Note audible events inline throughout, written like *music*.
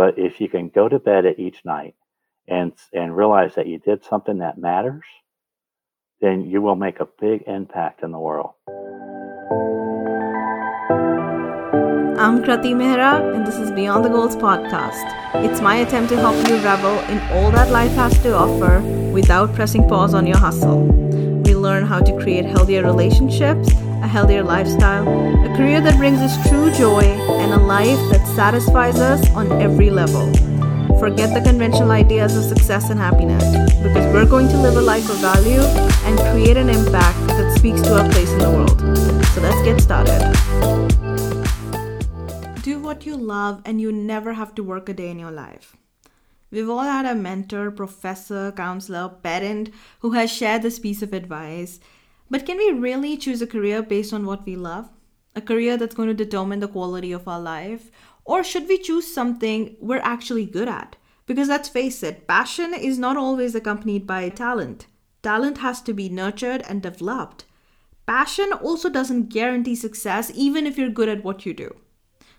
But if you can go to bed at each night and and realize that you did something that matters, then you will make a big impact in the world. I'm Krati Mehra, and this is Beyond the Goals podcast. It's my attempt to help you revel in all that life has to offer without pressing pause on your hustle. We learn how to create healthier relationships, healthier lifestyle, a career that brings us true joy, and a life that satisfies us on every level. Forget the conventional ideas of success and happiness because we're going to live a life of value and create an impact that speaks to our place in the world. So let's get started. Do what you love and you never have to work a day in your life. We've all had a mentor, professor, counselor, parent who has shared this piece of advice. But can we really choose a career based on what we love? A career that's going to determine the quality of our life? Or should we choose something we're actually good at? Because let's face it, passion is not always accompanied by talent. Talent has to be nurtured and developed. Passion also doesn't guarantee success even if you're good at what you do.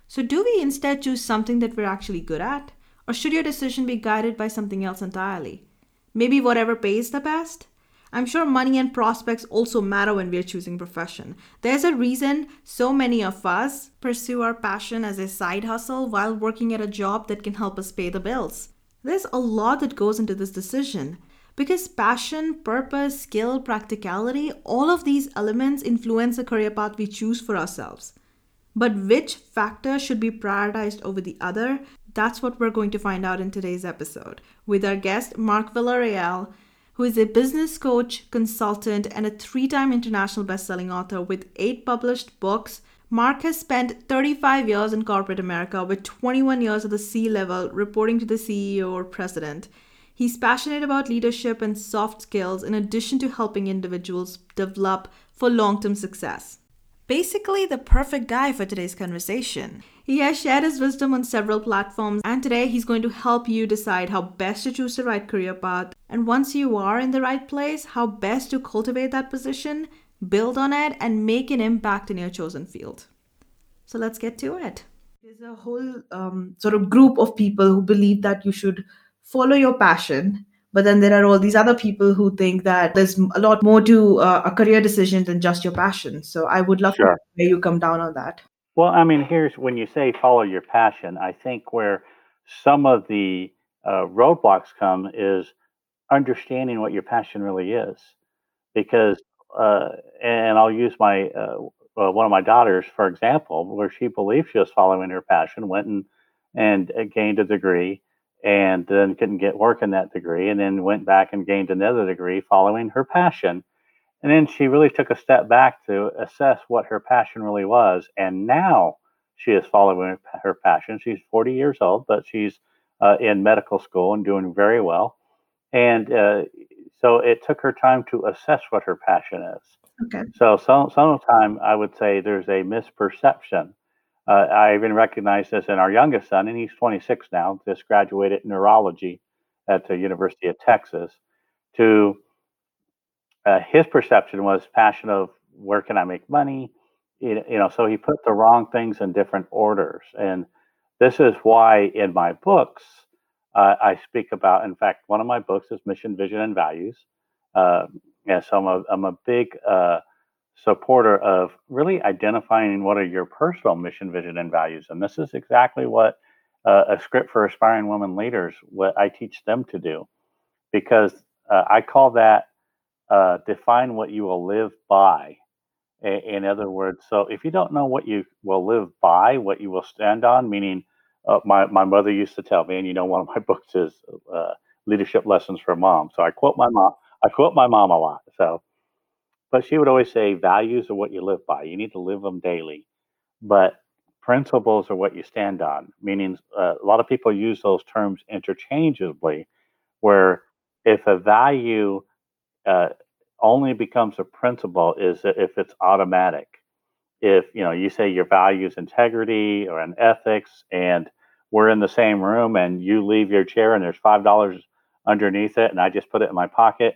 So, do we instead choose something that we're actually good at? Or should your decision be guided by something else entirely? Maybe whatever pays the best? I'm sure money and prospects also matter when we're choosing profession. There's a reason so many of us pursue our passion as a side hustle while working at a job that can help us pay the bills. There's a lot that goes into this decision because passion, purpose, skill, practicality, all of these elements influence the career path we choose for ourselves. But which factor should be prioritized over the other? That's what we're going to find out in today's episode with our guest, Mark Villareal, who is a business coach, consultant, and a three time international best-selling author with eight published books. Mark has spent 35 years in corporate America with 21 years at the C level, reporting to the CEO or president. He's passionate about leadership and soft skills in addition to helping individuals develop for long term success basically the perfect guy for today's conversation. He has shared his wisdom on several platforms, and today he's going to help you decide how best to choose the right career path. And once you are in the right place, how best to cultivate that position, build on it, and make an impact in your chosen field. So let's get to it. There's a whole um, sort of group of people who believe that you should follow your passion but then there are all these other people who think that there's a lot more to uh, a career decision than just your passion. So I would love sure. to where you come down on that. Well, I mean, here's when you say follow your passion, I think where some of the uh, roadblocks come is understanding what your passion really is. Because, uh, and I'll use my uh, uh, one of my daughters for example, where she believed she was following her passion, went and and uh, gained a degree and then couldn't get work in that degree and then went back and gained another degree following her passion. And then she really took a step back to assess what her passion really was and now she is following her passion. She's 40 years old but she's uh, in medical school and doing very well. And uh, so it took her time to assess what her passion is. Okay. So some sometimes i would say there's a misperception uh, I even recognize this in our youngest son, and he's 26 now, just graduated neurology at the University of Texas. To uh, his perception was passion of where can I make money, you know. So he put the wrong things in different orders, and this is why in my books uh, I speak about. In fact, one of my books is Mission, Vision, and Values. Uh, yeah, so I'm a, I'm a big uh, supporter of really identifying what are your personal mission, vision, and values. And this is exactly what uh, a script for aspiring women leaders, what I teach them to do, because uh, I call that uh, define what you will live by. In other words, so if you don't know what you will live by, what you will stand on, meaning uh, my, my mother used to tell me, and you know, *laughs* one of my books is uh, Leadership Lessons for Mom. So I quote my mom. I quote my mom a lot. So but she would always say values are what you live by. You need to live them daily. But principles are what you stand on, meaning uh, a lot of people use those terms interchangeably, where if a value uh, only becomes a principle is if it's automatic. If you know you say your values integrity or an ethics, and we're in the same room, and you leave your chair and there's five dollars underneath it, and I just put it in my pocket,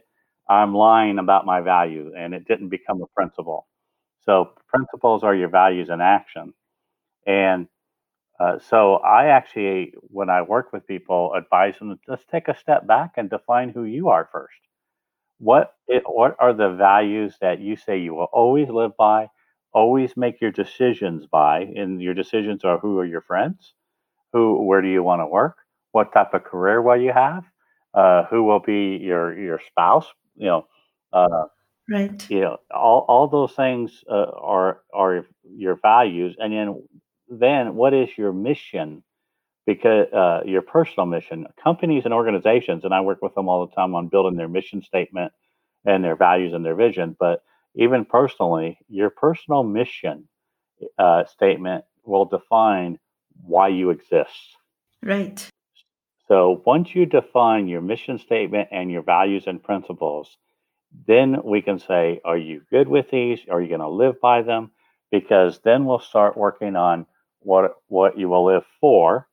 I'm lying about my value and it didn't become a principle. So principles are your values in action. And Uh, so I actually, when I work with people, advise them just take a step back and define who you are first. What it, what are the values that you say you will always live by, always make your decisions by, and your decisions are who are your friends, who where do you want to work, what type of career will you have, uh, who will be your your spouse, you know, uh, Right. you know, all all those things uh, are are your values, and then then what is your mission? Because uh, your personal mission, companies and organizations, and I work with them all the time on building their mission statement and their values and their vision. But even personally, your personal mission uh, statement will define why you exist. Right. So once you define your mission statement and your values and principles, then we can say, are you good with these? Are you going to live by them? Because then we'll start working on what what you will live for,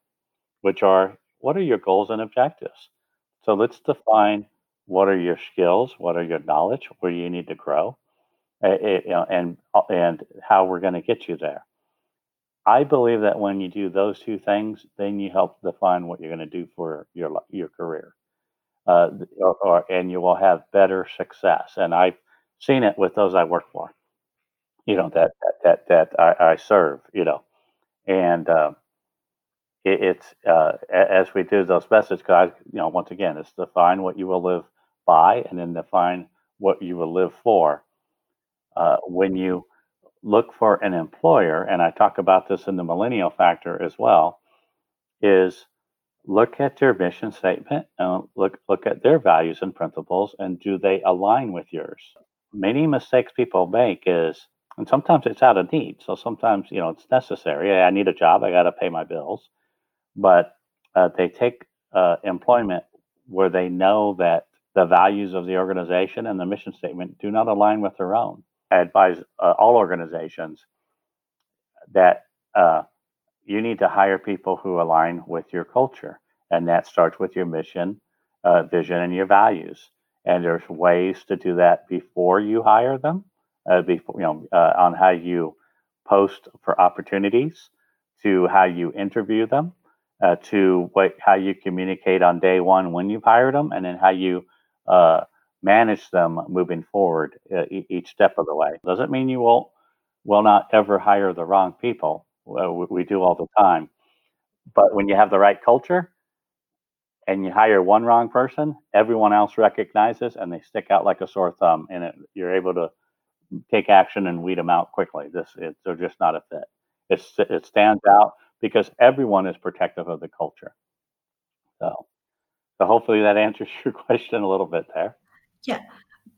which are what are your goals and objectives. So let's define what are your skills, what are your knowledge, where you need to grow, uh, uh, you know, and and how we're going to get you there. I believe that when you do those two things, then you help define what you're going to do for your your career, uh, or, or and you will have better success. And I've seen it with those I work for, you know, that that that, that I, I serve, you know, and um, it, it's uh, as we do those messages, because you know, once again, it's define what you will live by, and then define what you will live for. Uh, when you look for an employer, and I talk about this in the millennial factor as well, is look at their mission statement, uh, look look at their values and principles, and do they align with yours? Many mistakes people make is, and sometimes it's out of need. So sometimes you know it's necessary. I need a job. I got to pay my bills, but uh, they take uh, employment where they know that the values of the organization and the mission statement do not align with their own. Advise uh, all organizations that uh, you need to hire people who align with your culture, and that starts with your mission, uh, vision, and your values. And there's ways to do that before you hire them, uh, before you know, uh, on how you post for opportunities, to how you interview them, uh, to what how you communicate on day one when you've hired them, and then how you manage them moving forward uh, each step of the way. Doesn't mean you won't will not ever hire the wrong people. Well, we, we do all the time. But when you have the right culture and you hire one wrong person, everyone else recognizes and they stick out like a sore thumb, and it, you're able to take action and weed them out quickly. This it, they're just not a fit. It's, it stands out because everyone is protective of the culture. So, so hopefully that answers *laughs* your question a little bit there. Yeah.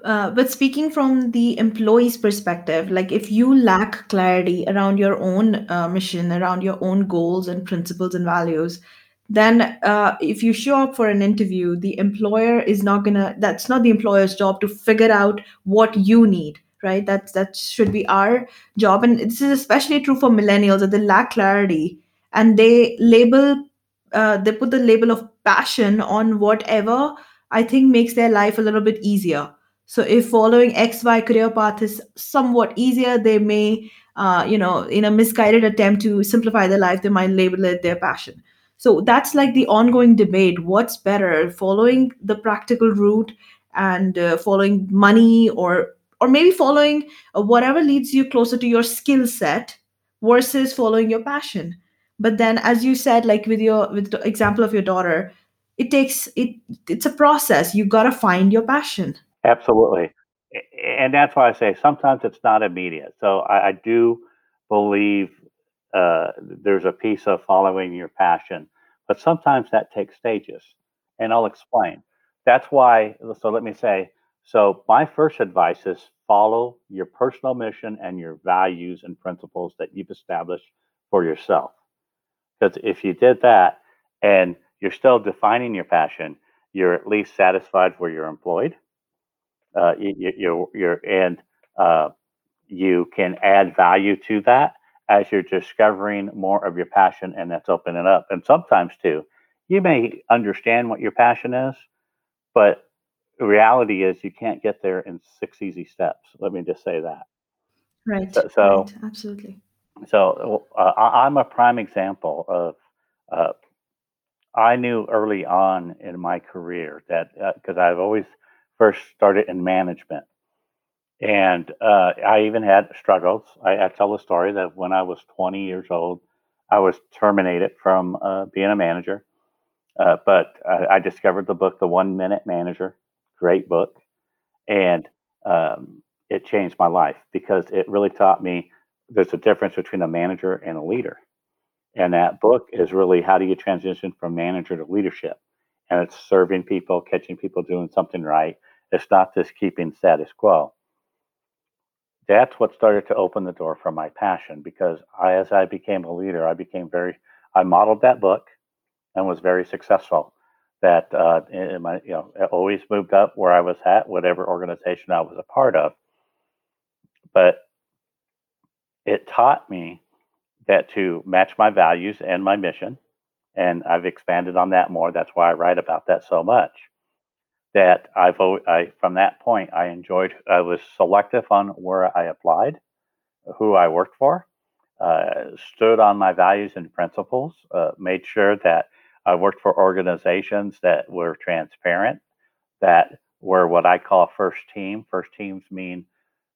Uh, but speaking from the employee's perspective, like if you lack clarity around your own uh, mission, around your own goals and principles and values, then uh, if you show up for an interview, the employer is not gonna. That's not the employer's job to figure out what you need, right? That's that should be our job, and this is especially true for millennials that they lack clarity and they label, uh, they put the label of passion on whatever I think makes their life a little bit easier. So if following XY career path is somewhat easier, they may, uh, you know, in a misguided attempt to simplify their life, they might label it their passion. So that's like the ongoing debate. What's better, following the practical route and uh, following money, or or maybe following uh, whatever leads you closer to your skill set versus following your passion. But then, as you said, like with your with the example of your daughter, it takes it. It's a process. You've gotta find your passion. Absolutely. And that's why I say sometimes it's not immediate. So I, I do believe uh, there's a piece of following your passion, but sometimes that takes stages. And I'll explain. That's why, so let me say, so my first advice is follow your personal mission and your values and principles that you've established for yourself. Because if you did that and you're still defining your passion, you're at least satisfied where you're employed uh, you, you, you're, you're and uh, you can add value to that as you're discovering more of your passion and that's opening up and sometimes too you may understand what your passion is but reality is you can't get there in six easy steps let me just say that Right, so, so right, absolutely. So uh, I'm a prime example of. Uh, I knew early on in my career that because I've always first started in management, and uh, I even had struggles. I, I tell the story that when I was 20 years old, I was terminated from uh, being a manager. Uh, but I, I discovered the book, The One Minute Manager, great book, and um, it changed my life because it really taught me there's a difference between a manager and a leader. And that book is really how do you transition from manager to leadership? And it's serving people, catching people doing something right. It's not just keeping status quo. That's what started to open the door for my passion because I, as I became a leader, I became very, I modeled that book and was very successful. That uh, in my, you know, I always moved up where I was at, whatever organization I was a part of. But it taught me that to match my values and my mission, and I've expanded on that more. That's why I write about that so much. That I've I from that point I enjoyed. I was selective on where I applied, who I worked for, uh, stood on my values and principles, uh, made sure that I worked for organizations that were transparent, that were what I call first team. First teams mean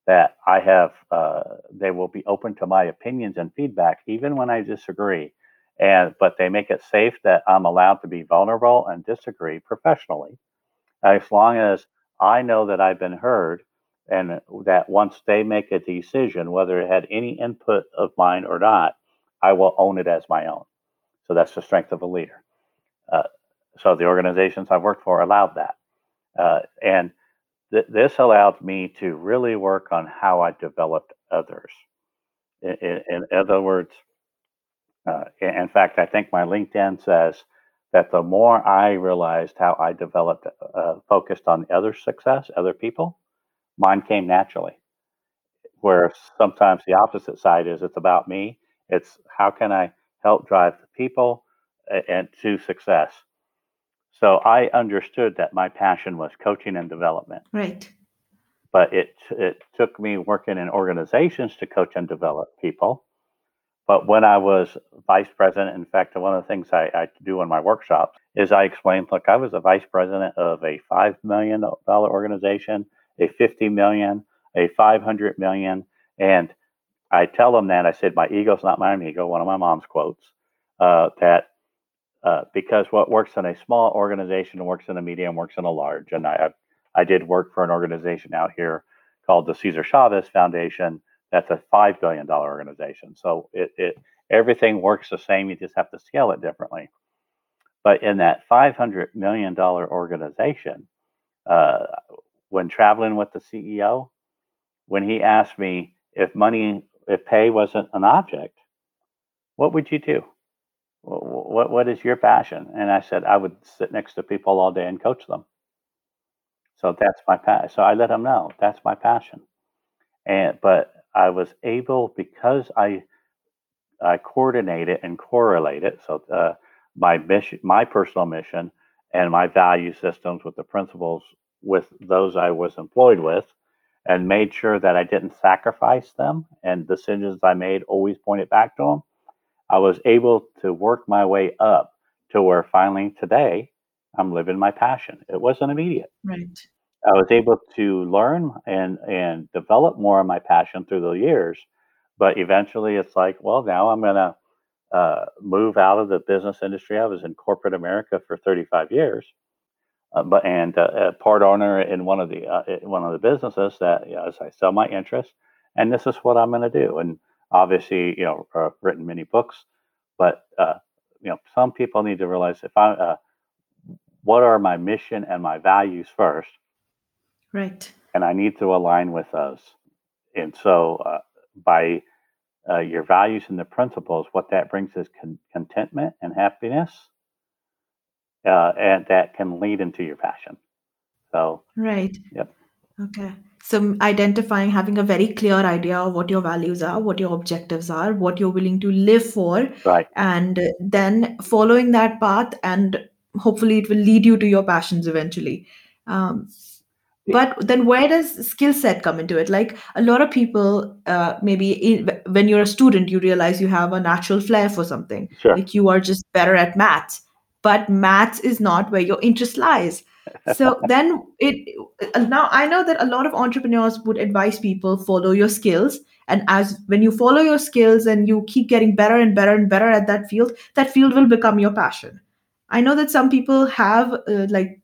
that I have, uh, they will be open to my opinions and feedback, even when I disagree. And but they make it safe that I'm allowed to be vulnerable and disagree professionally, as long as I know that I've been heard, and that once they make a decision, whether it had any input of mine or not, I will own it as my own. So that's the strength of a leader. Uh, so the organizations I've worked for allowed that, uh, and th- this allowed me to really work on how I developed others. In, in, in other words, uh, in, fact, I think my LinkedIn says that the more I realized how I developed, uh, focused on other success, other people, mine came naturally. Where sometimes the opposite side is it's about me. It's how can I help drive the people and to success. So I understood that my passion was coaching and development. Right. But it it took me working in organizations to coach and develop people. But when I was vice president, in fact, one of the things I, I do in my workshops is I explain, look, I was a vice president of a five million dollar organization, a fifty million, a five hundred million, and I tell them that I said my ego's not my ego. One of my mom's quotes uh, that uh, because what works in a small organization works in a medium, works in a large. And I, I did work for an organization out here called the Cesar Chavez Foundation. That's a five billion dollar organization. So it, it everything works the same. You just have to scale it differently. But in that five hundred million dollar organization, uh, when traveling with the CEO, when he asked me if money, if pay wasn't an object, what would you do? What what is your passion? And I said I would sit next to people all day and coach them. So that's my passion. So I let them know that's my passion. And but I was able because I I coordinate it and correlate it. So uh, my mission, my personal mission, and my value systems with the principles with those I was employed with, and made sure that I didn't sacrifice them. And decisions I made always pointed back to them I was able to work my way up to where finally today I'm living my passion. It wasn't immediate. Right. I was able to learn and and develop more of my passion through the years, but eventually it's like, well, now I'm gonna uh, move out of the business industry. I was in corporate America for 35 years, uh, but and uh, part owner in one of the uh, one of the businesses that you know, as I sell my interest, and this is what I'm going to do. And obviously, you know, uh, written many books, but uh, you know, some people need to realize if I, uh, what are my mission and my values first, right? And I need to align with those. And so, uh, by uh, your values and the principles, what that brings is con- contentment and happiness, uh, and that can lead into your passion. So, right. Yep. Okay. So identifying, having a very clear idea of what your values are, what your objectives are, what you're willing to live for, right. and then following that path, and hopefully it will lead you to your passions eventually. Um, but then where does skill set come into it like a lot of people uh, maybe in, when you're a student you realize you have a natural flair for something Sure. like you are just better at maths but maths is not where your interest lies so then it uh, now i know that a lot of entrepreneurs would advise people follow your skills. And as when you follow your skills and you keep getting better and better and better at that field that field will become your passion. I know that some people have uh, like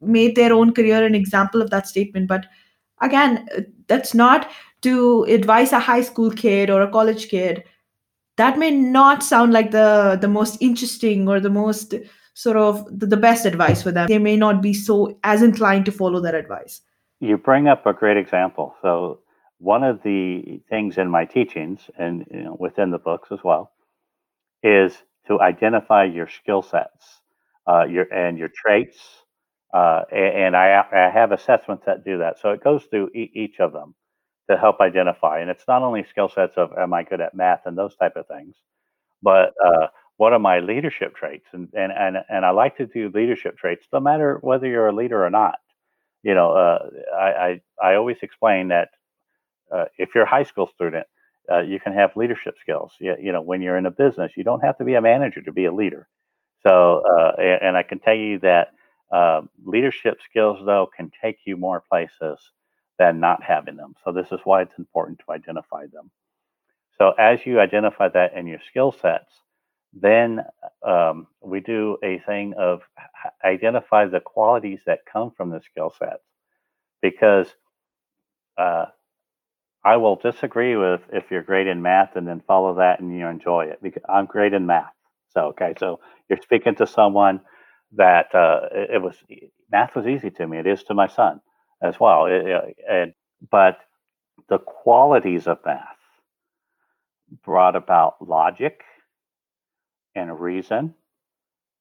made their own career an example of that statement but again uh, that's not to advise a high school kid or a college kid. That may not sound like the the most interesting or the most sort of the, best advice for them they may not be so as inclined to follow that advice You bring up a great example. So one of the things in my teachings and you know, within the books as well is to identify your skill sets, uh, your and your traits, uh, a- and I, I have assessments that do that. So it goes through e- each of them to help identify. And it's not only skill sets of am I good at math and those type of things, but uh, what are my leadership traits? And, and and and I like to do leadership traits, no matter whether you're a leader or not. You know, uh, I, I I always explain that uh, if you're a high school student, uh, you can have leadership skills. You, you know, when you're in a business, you don't have to be a manager to be a leader. So, uh, and, and I can tell you that uh, leadership skills, though, can take you more places than not having them. So, this is why it's important to identify them. So, as you identify that in your skill sets, then um, we do a thing of identify the qualities that come from the skill sets because uh, I will disagree with if you're great in math and then follow that and you enjoy it because I'm great in math. So okay, so you're speaking to someone that uh, it, was math was easy to me. It is to my son as well. It, but the qualities of math brought about logic and reason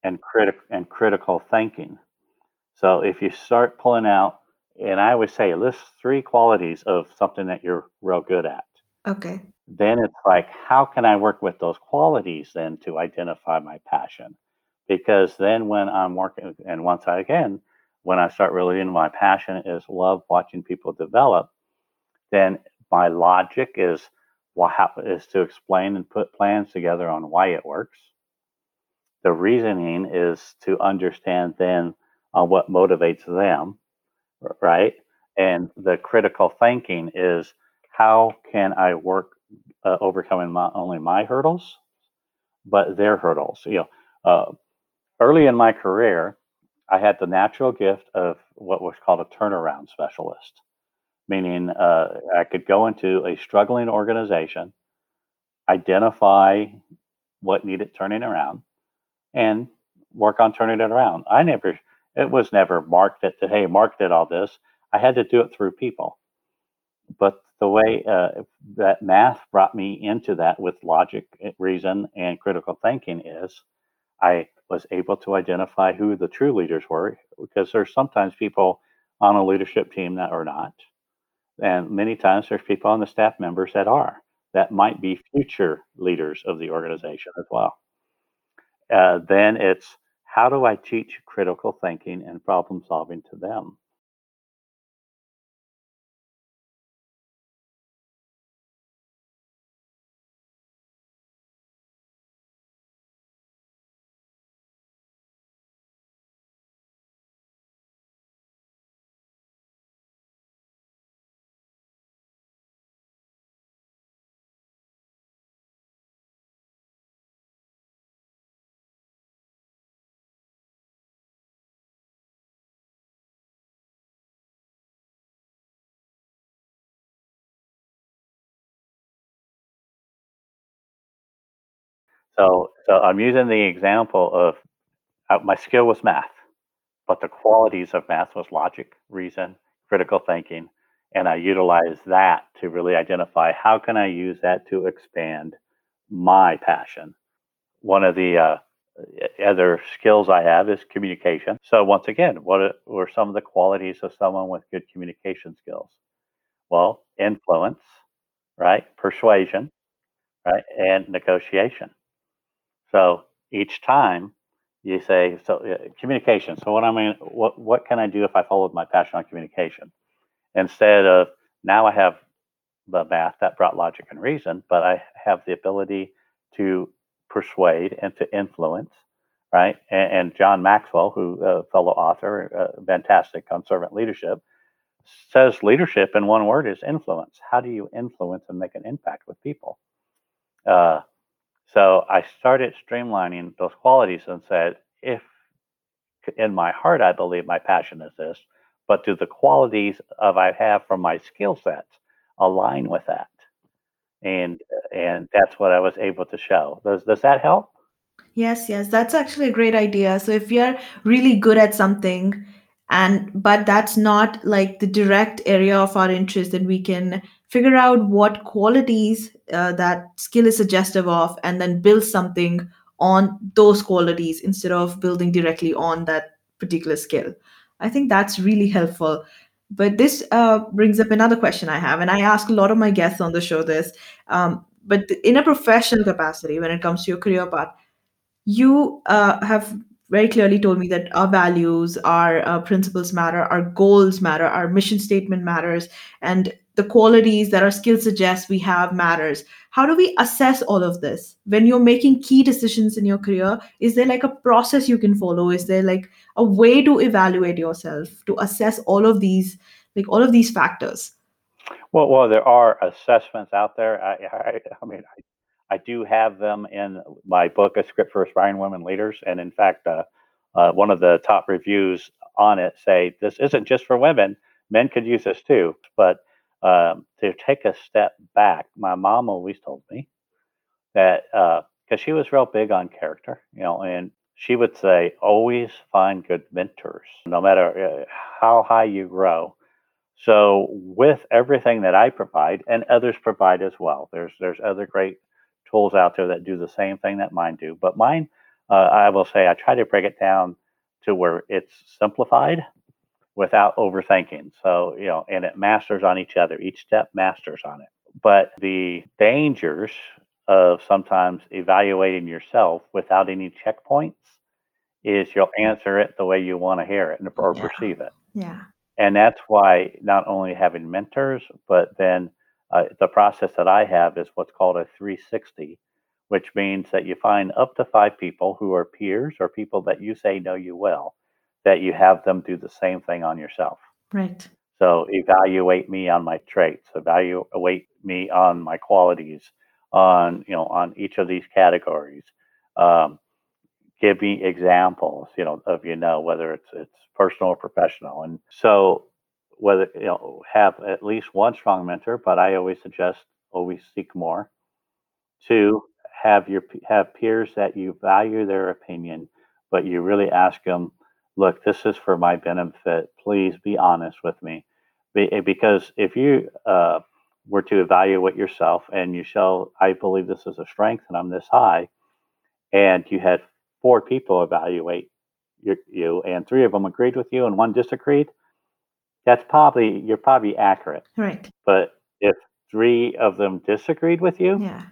and critic and critical thinking. So if you start pulling out, and I always say list three qualities of something that you're real good at. Okay. Then it's like how can i work with those qualities then to identify my passion? Because then when i'm working and once i again when i start really in my passion is love watching people develop then my logic is what hap- is to explain and put plans together on why it works the reasoning is to understand then uh, what motivates them right and the critical thinking is how can i work uh, overcoming not only my hurdles but their hurdles. You know, uh, early in my career, I had the natural gift of what was called a turnaround specialist, meaning uh, I could go into a struggling organization, identify what needed turning around, and work on turning it around. I never, it was never marked it to, hey, Mark did all this. I had to do it through people but the way uh, that math brought me into that with logic, eh, reason, and critical thinking is I was able to identify who the true leaders were because there's sometimes people on a leadership team that are not. And many times there's people on the staff members that are, that might be future leaders of the organization as well. Uh, then it's how do I teach critical thinking and problem solving to them? So, so I'm using the example of uh, my skill was math, but the qualities of math was logic, reason, critical thinking, and I utilized that to really identify how can I use that to expand my passion. One of the uh, other skills I have is communication. So once again, what are- were some of the qualities of someone with good communication skills? Well, influence, right? Persuasion, right? And negotiation. So each time you say, so uh, communication. So what I mean, what what can I do if I followed my passion on communication? instead of now I have the math that brought logic and reason, but I have the ability to persuade and to influence, right? And, and John Maxwell, who a uh, fellow author, uh, fantastic on servant leadership, says leadership in one word is influence. How do you influence and make an impact with people? Uh, so I started streamlining those qualities and said, if in my heart I believe my passion is this, but do the qualities of I have from my skill sets align with that? And and that's what I was able to show. Does does that help? Yes, yes, that's actually a great idea. So if you're really good at something and but that's not like the direct area of our interest, then we can figure out what qualities uh, that skill is suggestive of and then build something on those qualities instead of building directly on that particular skill. I think that's really helpful. But this uh, brings up another question I have, and I ask a lot of my guests on the show this. Um, but in a professional capacity, when it comes to your career path, you uh, have very clearly told me that our values, our uh, principles matter, our goals matter, our mission statement matters, and the qualities that our skills suggest we have matters. How do we assess all of this when you're making key decisions in your career? Is there like a process you can follow? Is there like a way to evaluate yourself to assess all of these, like all of these factors? Well, well, there are assessments out there. I, I, I mean, I I do have them in my book, A Script for Aspiring Women Leaders. And in fact, uh, uh, one of the top reviews on it say this isn't just for women, men could use this too. But um, to take a step back, my mom always told me that because uh, she was real big on character, you know, and she would say, always find good mentors, no matter uh, how high you grow. So with everything that I provide and others provide as well, there's there's other great tools out there that do the same thing that mine do. But mine, uh, I will say, I try to break it down to where it's simplified without overthinking. So, you know, and it masters on each other. Each step masters on it. But the dangers of sometimes evaluating yourself without any checkpoints is you'll answer it the way you want to hear it or Yeah. perceive it. Yeah. And that's why not only having mentors, but then uh, the process that I have is what's called a 360, which means that you find up to five people who are peers or people that you say know you well, that you have them do the same thing on yourself. Right. So evaluate me on my traits, evaluate me on my qualities, on you know on each of these categories. Um, give me examples, you know, of you know whether it's it's personal or professional, and so whether you know have at least one strong mentor, but I always suggest always seek more. Two, have your have peers that you value their opinion, but you really ask them, look, this is for my benefit. Please be honest with me, eh, because if you uh, were to evaluate yourself and you show, I believe this is a strength and I'm this high, and you had four people evaluate your, you and three of them agreed with you and one disagreed that's probably you're probably accurate. Right. But if three of them disagreed with you, Yeah.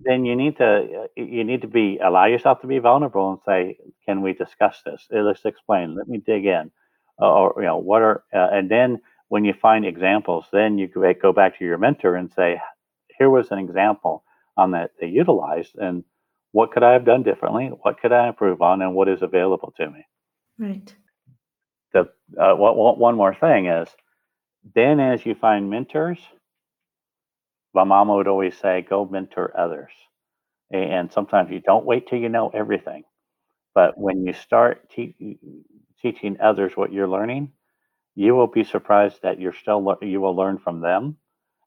Then you need to uh, you need to be allow yourself to be vulnerable and say, "Can we discuss this? Uh, Let's explain. Let me dig in." Uh, or you know, what are uh, and then when you find examples, then you go go back to your mentor and say, "Here was an example on that they utilized, and what could I have done differently? What could I improve on, and what is available to me?" Right the uh, what, what, one more thing is then as you find mentors my mama would always say go mentor others and sometimes you don't wait till you know everything but when you start te- teaching others what you're learning you will be surprised that you're still le- you will learn from them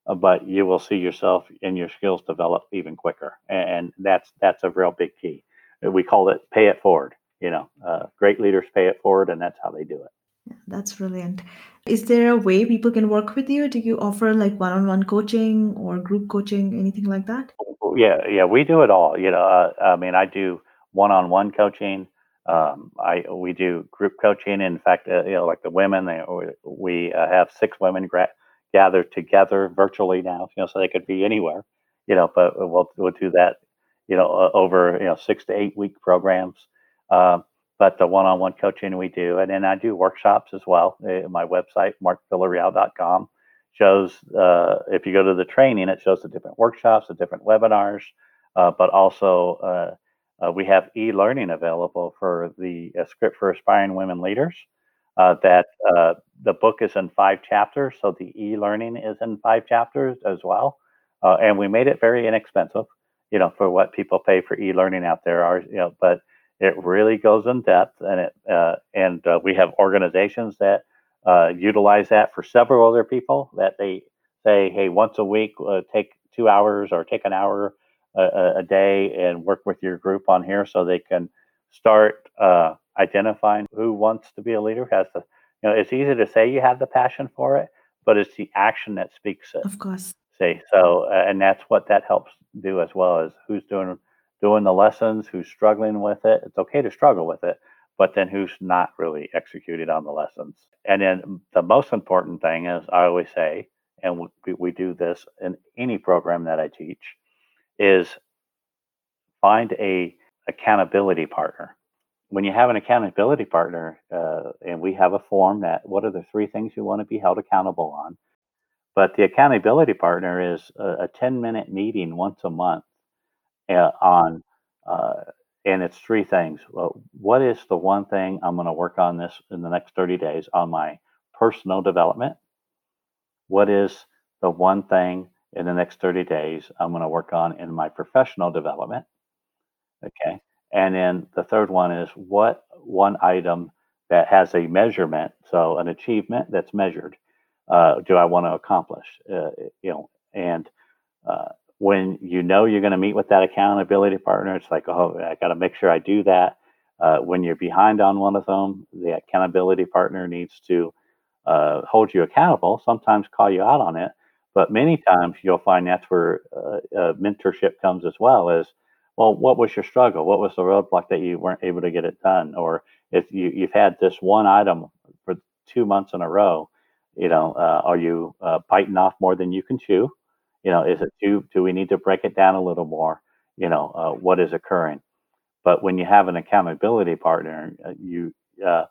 uh, but you will see yourself and your skills develop even quicker and that's that's a real big key we call it pay it forward you know, uh, great leaders pay it forward, and that's how they do it. Yeah, that's brilliant. Is there a way people can work with you? Do you offer like one-on-one coaching or group coaching, anything like that? Yeah, yeah, we do it all. You know, uh, I mean, I do one-on-one coaching. Um, I we do group coaching. In fact, uh, you know, like the women, they, we uh, have six women gra- together virtually now. You know, so they could be anywhere. You know, but we'll we'll do that. You know, over you know six to eight week programs. Uh, but the one-on-one coaching we do, and then I do workshops as well. Uh, my website, markvillareal.com, shows uh, if you go to the training, it shows the different workshops, the different webinars, uh, but also uh, uh, we have e-learning available for the uh, script for aspiring women leaders. that the book is in five chapters, so the e-learning is in five chapters as well, and we made it very inexpensive, you know, for what people pay for e-learning out there. Are you know, but it really goes in depth, and it uh, and uh, we have organizations that uh, utilize that for several other people. That they say, hey, once a week, uh, take two hours or take an hour a, a, day and work with your group on here, so they can start uh, identifying who wants to be a leader. Has the you know, it's easy to say you have the passion for it, but it's the action that speaks it. Of course. See, so uh, and that's what that helps do as well as who's doing doing the lessons, who's struggling with it. It's okay to struggle with it, but then who's not really executed on the lessons. And then the most important thing is, I always say, and we, we do this in any program that I teach, is find a accountability partner. When you have an accountability partner, uh, and we have a form that what are the three things you want to be held accountable on? But the accountability partner is a, a 10 minute meeting once a month uh, on, uh, and it's three things. Well, what is the one thing I'm going to work on this in the next 30 days on my personal development? What is the one thing in the next 30 days I'm going to work on in my professional development? Okay. And then the third one is what one item that has a measurement, so an achievement that's measured, uh, do I want to accomplish? Uh, you know, and uh, when you know you're going to meet with that accountability partner, it's like, oh, I got to make sure I do that. Uh, when you're behind on one of them, the accountability partner needs to uh, hold you accountable, sometimes call you out on it. But many times you'll find that's where uh, uh mentorship comes as well as, well, what was your struggle? What was the roadblock that you weren't able to get it done? Or if you, you've had this one item for two months in a row, you know, uh, are you uh, biting off more than you can chew? You know, is it too, do we need to break it down a little more? You know, uh, what is occurring? But when you have an accountability partner, uh, you, uh,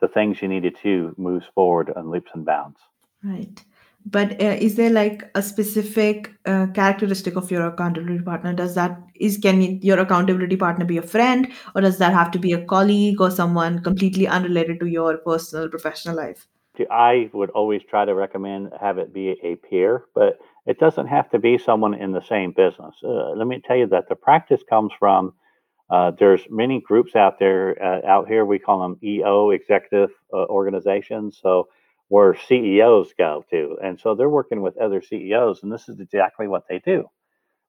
the things you needed to moves forward on leaps and bounds. Right. But uh, is there like a specific uh, characteristic of your accountability partner? Does that is can your accountability partner be a friend, or does that have to be a colleague or someone completely unrelated to your personal professional life? I would always try to recommend have it be a peer, but it doesn't have to be someone in the same business. Uh, let me tell you that the practice comes from uh, there's many groups out there uh, out here. We call them EO executive uh, organizations. So where CEOs go to, and so they're working with other CEOs, and this is exactly what they do.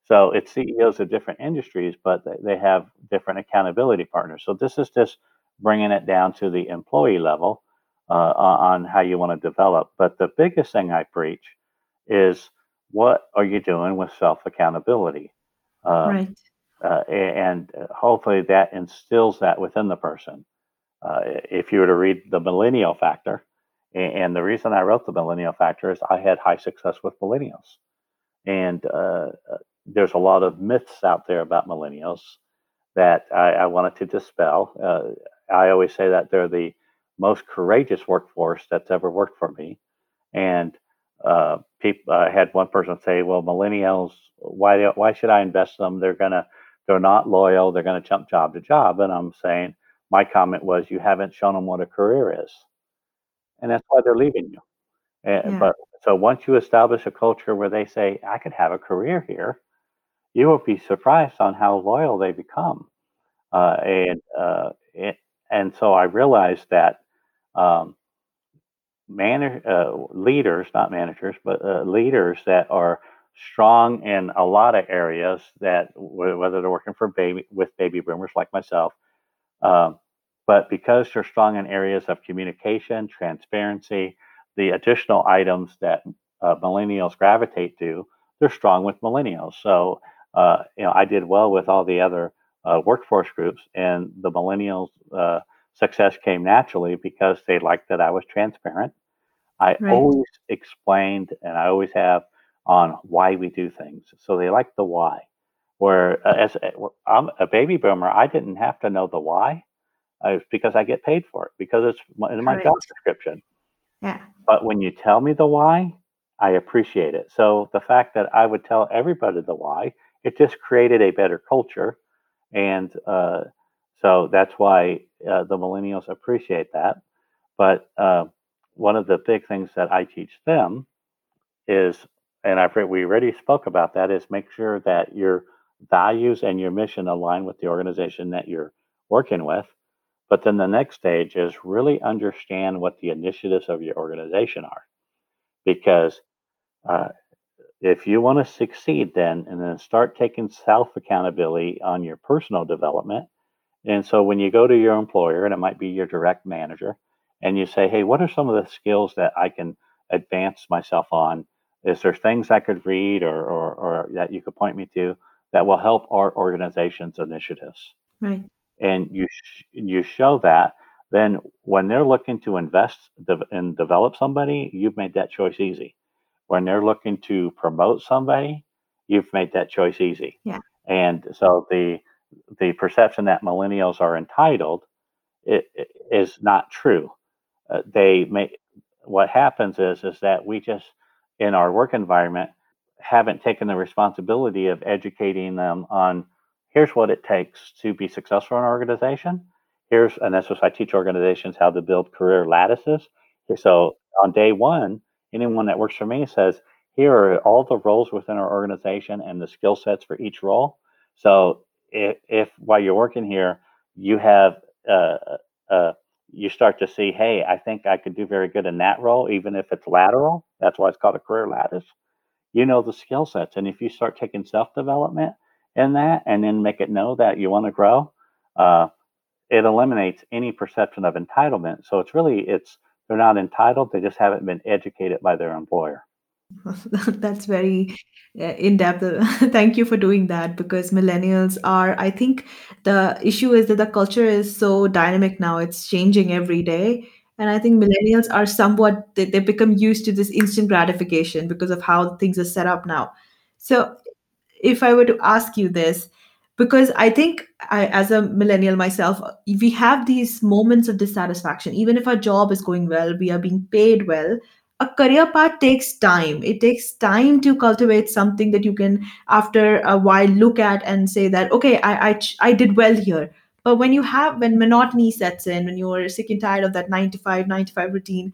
So it's CEOs of different industries, but they have different accountability partners. So this is just bringing it down to the employee level uh, on how you want to develop. But the biggest thing I preach is what are you doing with self accountability? Um, right. Uh, and uh, hopefully that instills that within the person. Uh, if you were to read the millennial factor, and the reason I wrote the millennial factor is I had high success with millennials. And uh, uh, there's a lot of myths out there about millennials that I, I wanted to dispel. Uh, I always say that they're the most courageous workforce that's ever worked for me. And uh, people, I had one person say, "Well, millennials, why why should I invest in them? They're gonna they're not loyal. They're gonna jump job to job." And I'm saying, my comment was, "You haven't shown them what a career is, and that's why they're leaving you." And, yeah. But so once you establish a culture where they say, "I could have a career here," you will be surprised on how loyal they become. Uh, and uh, it, and so I realized that um, man, uh, leaders, not managers, but uh, leaders that are strong in a lot of areas that whether they're working for baby with baby boomers like myself, um, but because they're strong in areas of communication, transparency, the additional items that uh, millennials gravitate to, they're strong with millennials. So uh, you know, I did well with all the other uh, workforce groups, and the millennials uh, success came naturally because they liked that I was transparent. I right. always explained, and I always have on why we do things. So they like the why. Where uh, as a, I'm a baby boomer, I didn't have to know the why. Uh, because I get paid for it because it's in my job description. Yeah. But when you tell me the why, I appreciate it. So the fact that I would tell everybody the why, it just created a better culture, and uh, so that's why uh, the millennials appreciate that. But uh, one of the big things that I teach them is, and I've we already spoke about that, is make sure that your values and your mission align with the organization that you're working with. But then the next stage is really understand what the initiatives of your organization are, because uh, if you want to succeed, then and then start taking self accountability on your personal development. And so when you go to your employer, and it might be your direct manager, and you say, "Hey, what are some of the skills that I can advance myself on? Is there things I could read or or, or that you could point me to that will help our organization's initiatives?" Right. and you sh- you show that, then when they're looking to invest dev- and develop somebody, you've made that choice easy. When they're looking to promote somebody, you've made that choice easy. Yeah. And so the the perception that millennials are entitled i- i- is not true. Uh, they may what happens is is that we just in our work environment haven't taken the responsibility of educating them on here's what it takes to be successful in an organization. Here's and that's what I teach organizations how to build career lattices. So on day one, anyone that works for me says, here are all the roles within our organization and the skill sets for each role. So if, if while you're working here, you have uh, uh, you start to see, hey, I think I could do very good in that role, even if it's lateral. That's why it's called a career lattice. You know the skill sets, and if you start taking self development in that, and then make it know that you want to grow, uh, it eliminates any perception of entitlement. So it's really it's they're not entitled; they just haven't been educated by their employer. *laughs* That's very uh, in depth. *laughs* Thank you for doing that because millennials are, I think the issue is that the culture is so dynamic now, it's changing every day. And I think millennials are somewhat, they, they become used to this instant gratification because of how things are set up now. So if I were to ask you this, because I think I, as a millennial myself, we have these moments of dissatisfaction. Even if our job is going well, we are being paid well. A career path takes time. It takes time to cultivate something that you can, after a while, look at and say that, okay, I, I, I did well here. But when you have, when monotony sets in, when you're sick and tired of that nine to five, nine to five routine,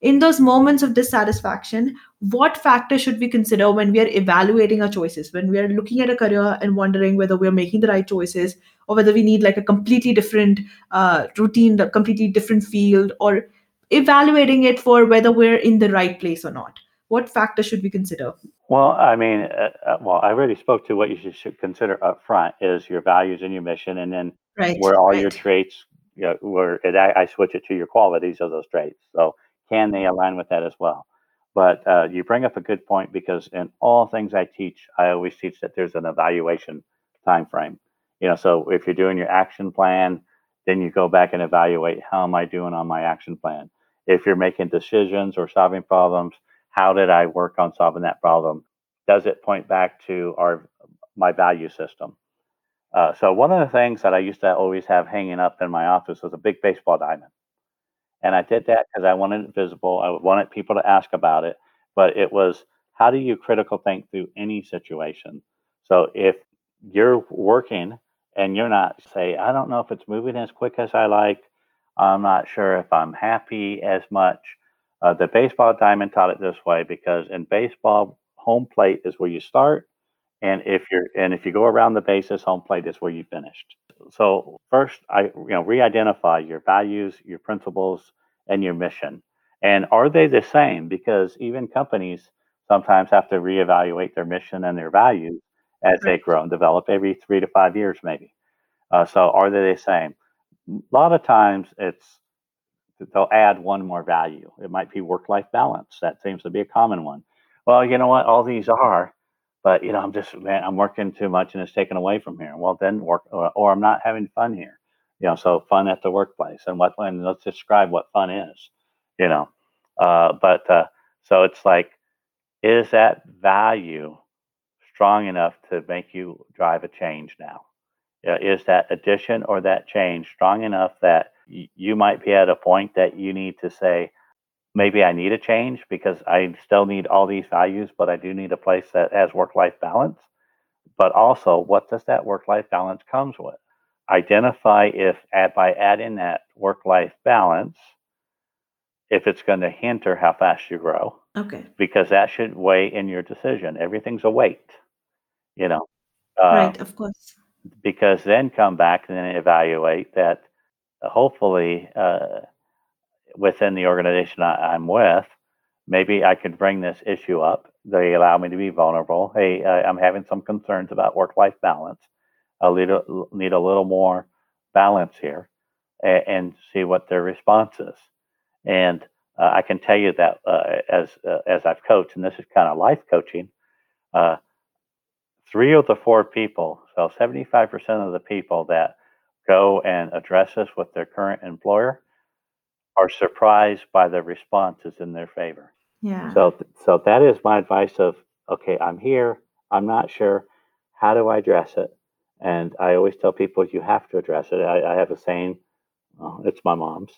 in those moments of dissatisfaction, what factors should we consider when we are evaluating our choices, when we are looking at a career and wondering whether we are making the right choices or whether we need like a completely different uh, routine, a completely different field, or evaluating it for whether we're in the right place or not? What factors should we consider? Well, I mean, uh, uh, well, I already spoke to what you should, should consider up front is your values and your mission, and then Right, where all your traits, you know, where it, I, I switch it to your qualities of those traits. So can they align with that as well? But uh, you bring up a good point because in all things I teach, I always teach that there's an evaluation time frame. You know, so if you're doing your action plan, then you go back and evaluate how am I doing on my action plan. If you're making decisions or solving problems, how did I work on solving that problem? Does it point back to our my value system? Uh, so one of the things that I used to always have hanging up in my office was a big baseball diamond, and I did that because I wanted it visible. I wanted people to ask about it, but it was how do you critical think through any situation? So if you're working and you're not say, I don't know if it's moving as quick as I like. I'm not sure if I'm happy as much. Uh, the baseball diamond taught it this way because in baseball, home plate is where you start and if you're and if you go around the bases, home plate is where you finished. So first, I you know re-identify your values, your principles, and your mission. And are they the same? Because even companies sometimes have to reevaluate their mission and their values as they grow and develop every three to five years, maybe. Uh, so are they the same? A lot of times it's they'll add one more value. It might be work-life balance. That seems to be a common one. Well, you know what? All these are, but you know, I'm just man, I'm working too much and it's taken away from here. Well, then work, or, or I'm not having fun here. You know, so fun at the workplace, and what? And let's describe what fun is. You know, uh, but uh, so it's like, is that value strong enough to make you drive a change now? Is that addition or that change strong enough that y- you might be at a point that you need to say, maybe I need a change because I still need all these values, but I do need a place that has work life balance. But also, what does that work life balance comes with? Identify if add, by adding that work life balance, if it's going to hinder how fast you grow, Okay. because that should weigh in your decision. Everything's a weight, you know. Uh, Right, of course. Because then come back and then evaluate that uh, hopefully uh, within the organization I, I'm with, maybe I could bring this issue up. They allow me to be vulnerable. Hey, I'm having some concerns about work life balance. I need a, need a little more balance here and, and see what their response is. And uh, I can tell you that uh, as uh, as I've coached, and this is kind of life coaching, three of the four people, so 75% of the people that go and address this with their current employer are surprised by the responses in their favor. Yeah. So, so that is my advice of, okay, I'm here. I'm not sure. How do I address it? And I always tell people you have to address it. I, I have a saying, well, it's my mom's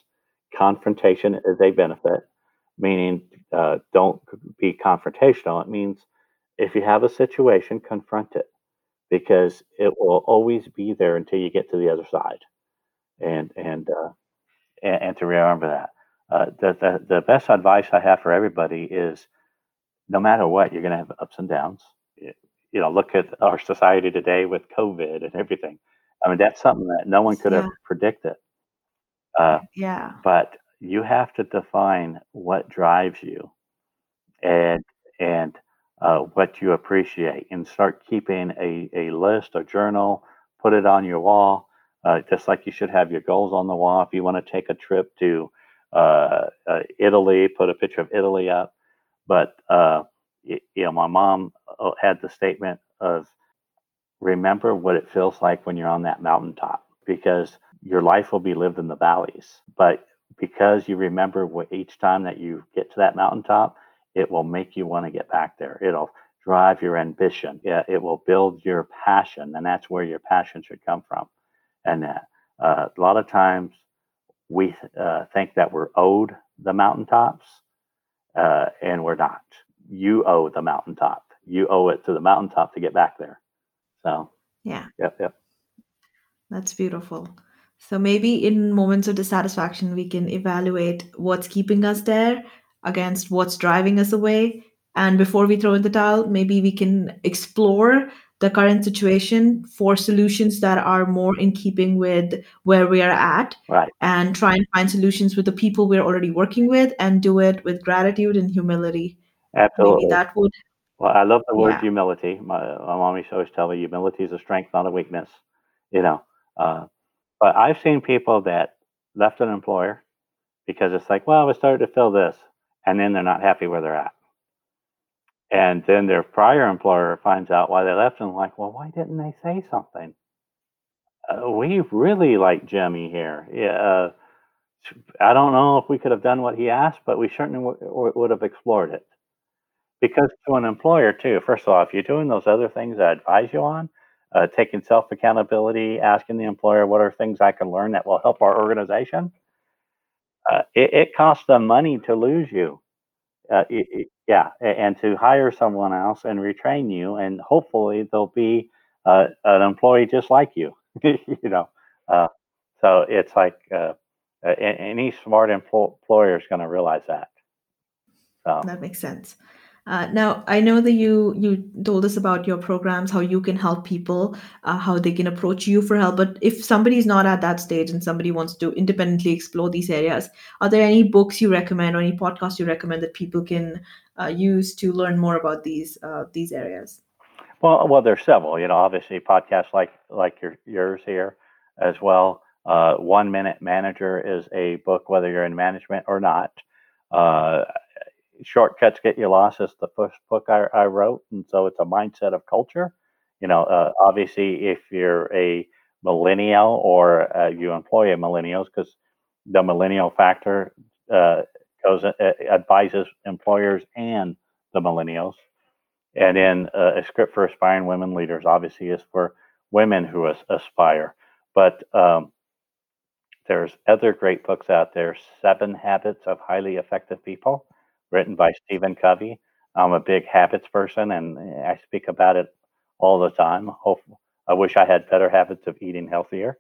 confrontation is a benefit, meaning uh, don't be confrontational. It means if you have a situation, confront it because it will always be there until you get to the other side. And and uh, and, and to remember that. Uh, the, the the best advice I have for everybody is, no matter what, you're going to have ups and downs. You know, look at our society today with COVID and everything. I mean, that's something that no one could have predicted. Uh, Yeah. but you have to define what drives you and and uh, what you appreciate and start keeping a, a list a journal put it on your wall uh, just like you should have your goals on the wall. If you want to take a trip to uh, uh, italy put a picture of italy up. But uh, you know my mom uh, had the statement of remember what it feels like when you're on that mountaintop because your life will be lived in the valleys. But because you remember what each time that you get to that mountaintop it will make you want to get back there. It'll drive your ambition. Yeah it will build your passion and that's where your passion should come from. And uh, uh, a lot of times we uh, think that we're owed the mountaintops uh, and we're not. You owe the mountaintop. You owe it to the mountaintop to get back there. So Yeah. yep yep. That's beautiful. So maybe in moments of dissatisfaction, we can evaluate what's keeping us there against what's driving us away. And before we throw in the towel, maybe we can explore the current situation for solutions that are more in keeping with where we are at right and try and find solutions with the people we're already working with and do it with gratitude and humility. Maybe absolutely that would, Well, I love the word yeah, humility. My, my mom used to always tell me humility is a strength, not a weakness. You know, uh, but I've seen people that left an employer because it's like, well, we started to fill this, and then they're not happy where they're at. And then their prior employer finds out why they left, and like, well, why didn't they say something? Uh, we really like Jimmy here. Uh, I don't know if we could have done what he asked, but we certainly w- would have explored it. Because to an employer too, first of all, if you're doing those other things I advise you on, uh, taking self accountability, asking the employer what are things I can learn that will help our organization, uh, it, it costs them money to lose you. Uh, it, it- yeah, and to hire someone else and retrain you, and hopefully they'll be uh, an employee just like you. *laughs* you know, uh, so it's like uh, any smart empl- employer is going to realize that. So that makes sense. Uh, now, I know that you you told us about your programs, how you can help people, uh, how they can approach you for help. But if somebody is not at that stage and somebody wants to independently explore these areas, are there any books you recommend or any podcasts you recommend that people can uh, use to learn more about these uh, these areas? Well, well, there's several. You know, obviously podcasts like like your yours here as well. Uh, One Minute Manager is a book, whether you're in management or not. Uh, Shortcuts Get You Lost is the first book I, I wrote, and so it's a mindset of culture. You know, uh, obviously, if you're a millennial or uh, you employ a millennials, because the millennial factor uh, goes uh, advises employers and the millennials and then uh, a script for aspiring women leaders obviously is for women who as- aspire. But um, there's other great books out there. Seven Habits of Highly Effective People, written by Stephen Covey. I'm a big habits person, and I speak about it all the time. Hope, I wish I had better habits of eating healthier,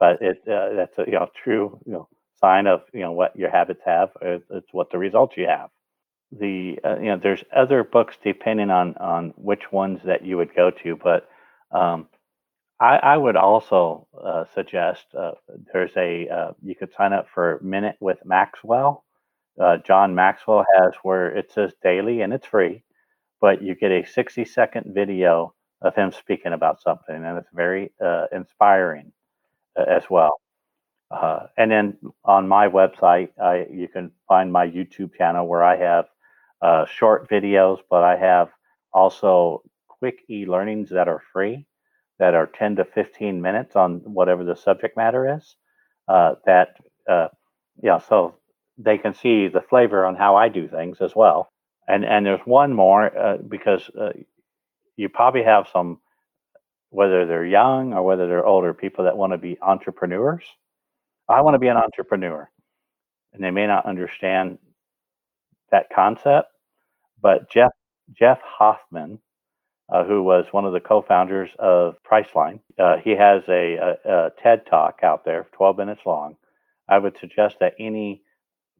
but it uh, that's a you know true you know sign of you know what your habits have. It's what the results you have. The uh, you know there's other books depending on on which ones that you would go to, but um, I, I would also uh, suggest uh, there's a uh, you could sign up for Minute with Maxwell. Uh, John Maxwell has where it says daily and it's free, but you get a 60 second video of him speaking about something, and it's very uh, inspiring uh, as well. Uh, and then on my website, I, you can find my YouTube channel where I have uh, short videos, but I have also quick e learnings that are free, that are 10 to 15 minutes on whatever the subject matter is. Uh, that, yeah, so they can see the flavor on how I do things as well. And, and there's one more uh, because uh, you probably have some, whether they're young or whether they're older, people that want to be entrepreneurs. I want to be an entrepreneur. And they may not understand that concept, but Jeff Jeff Hoffman, uh, who was one of the co-founders of Priceline, uh, he has a, a, a TED talk out there, 12 minutes long. I would suggest that any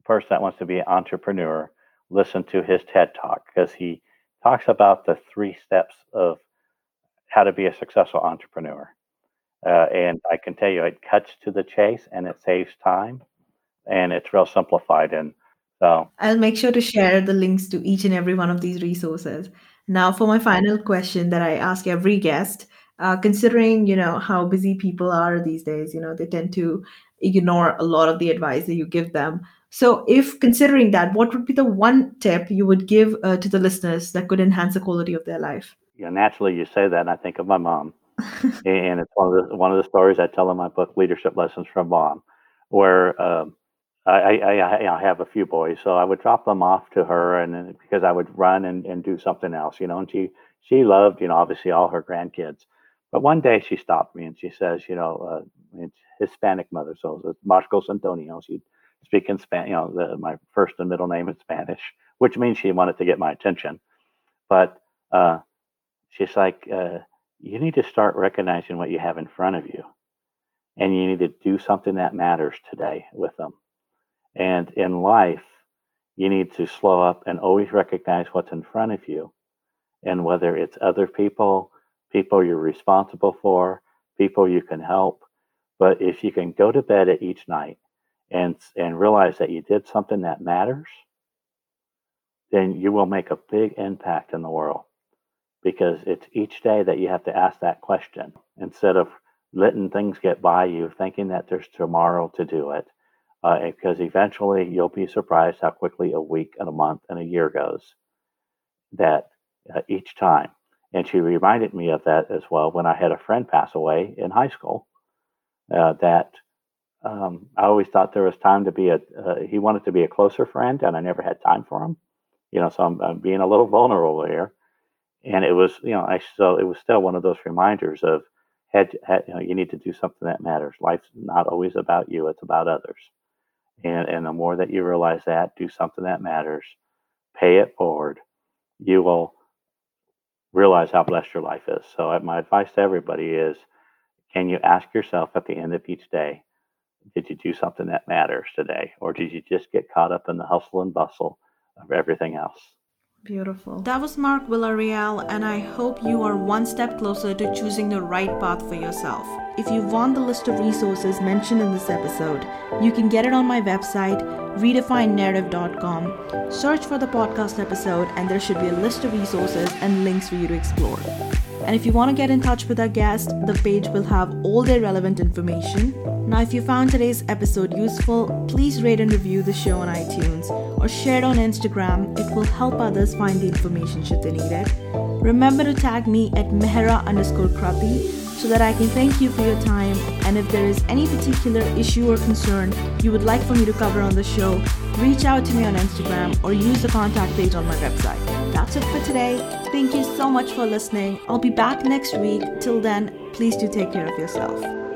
person that wants to be an entrepreneur listen to his TED talk because he talks about the three steps of how to be a successful entrepreneur. Uh, and I can tell you, it cuts to the chase and it saves time, and it's real simplified. And so I'll make sure to share the links to each and every one of these resources. Now, for my final question that I ask every guest, uh, considering you know how busy people are these days, you know they tend to ignore a lot of the advice that you give them. So, if considering that, what would be the one tip you would give uh, to the listeners that could enhance the quality of their life? Yeah, naturally, you say that, and I think of my mom, and it's one of the one of the stories I tell in my book, Leadership Lessons from Mom, where um, I, I, I, have a few boys, so I would drop them off to her, and because I would run and, and do something else, you know. And she she loved, you know, obviously all her grandkids. But one day she stopped me and she says, you know, uh, it's Hispanic mother, so it's Marcos Antonio. She speak in Spanish, you know, the, my first and middle name is Spanish, which means she wanted to get my attention. But uh, she's like, uh, you need to start recognizing what you have in front of you, and you need to do something that matters today with them. And in life, you need to slow up and always recognize what's in front of you, and whether it's other people, people you're responsible for, people you can help. But if you can go to bed at each night and and realize that you did something that matters, then you will make a big impact in the world. Because it's each day that you have to ask that question instead of letting things get by you, thinking that there's tomorrow to do it. Uh, because eventually you'll be surprised how quickly a week and a month and a year goes. That uh, each time. And she reminded me of that as well when I had a friend pass away in high school. Uh, that um, I always thought there was time to be a. Uh, he wanted to be a closer friend, and I never had time for him. You know, so I'm, I'm being a little vulnerable here. And it was, you know, I so it was still one of those reminders of had, had you know you need to do something that matters. Life's not always about you; it's about others. And and the more that you realize that, do something that matters, pay it forward. You will realize how blessed your life is. So uh, my advice to everybody is, can you ask yourself at the end of each day, did you do something that matters today? Or did you just get caught up in the hustle and bustle of everything else? Beautiful. That was Mark Villareal, and I hope you are one step closer to choosing the right path for yourself. If you want the list of resources mentioned in this episode, you can get it on my website, redefinenarrative.com. Search for the podcast episode, and there should be a list of resources and links for you to explore. And if you want to get in touch with our guest, the page will have all their relevant information. Now, if you found today's episode useful, please rate and review the show on iTunes or share it on Instagram. It will help others find the information should they need it. Remember to tag me at mehra underscore krati so that I can thank you for your time. And if there is any particular issue or concern you would like for me to cover on the show, reach out to me on Instagram or use the contact page on my website. That's it for today. Thank you so much for listening. I'll be back next week. Till then, please do take care of yourself.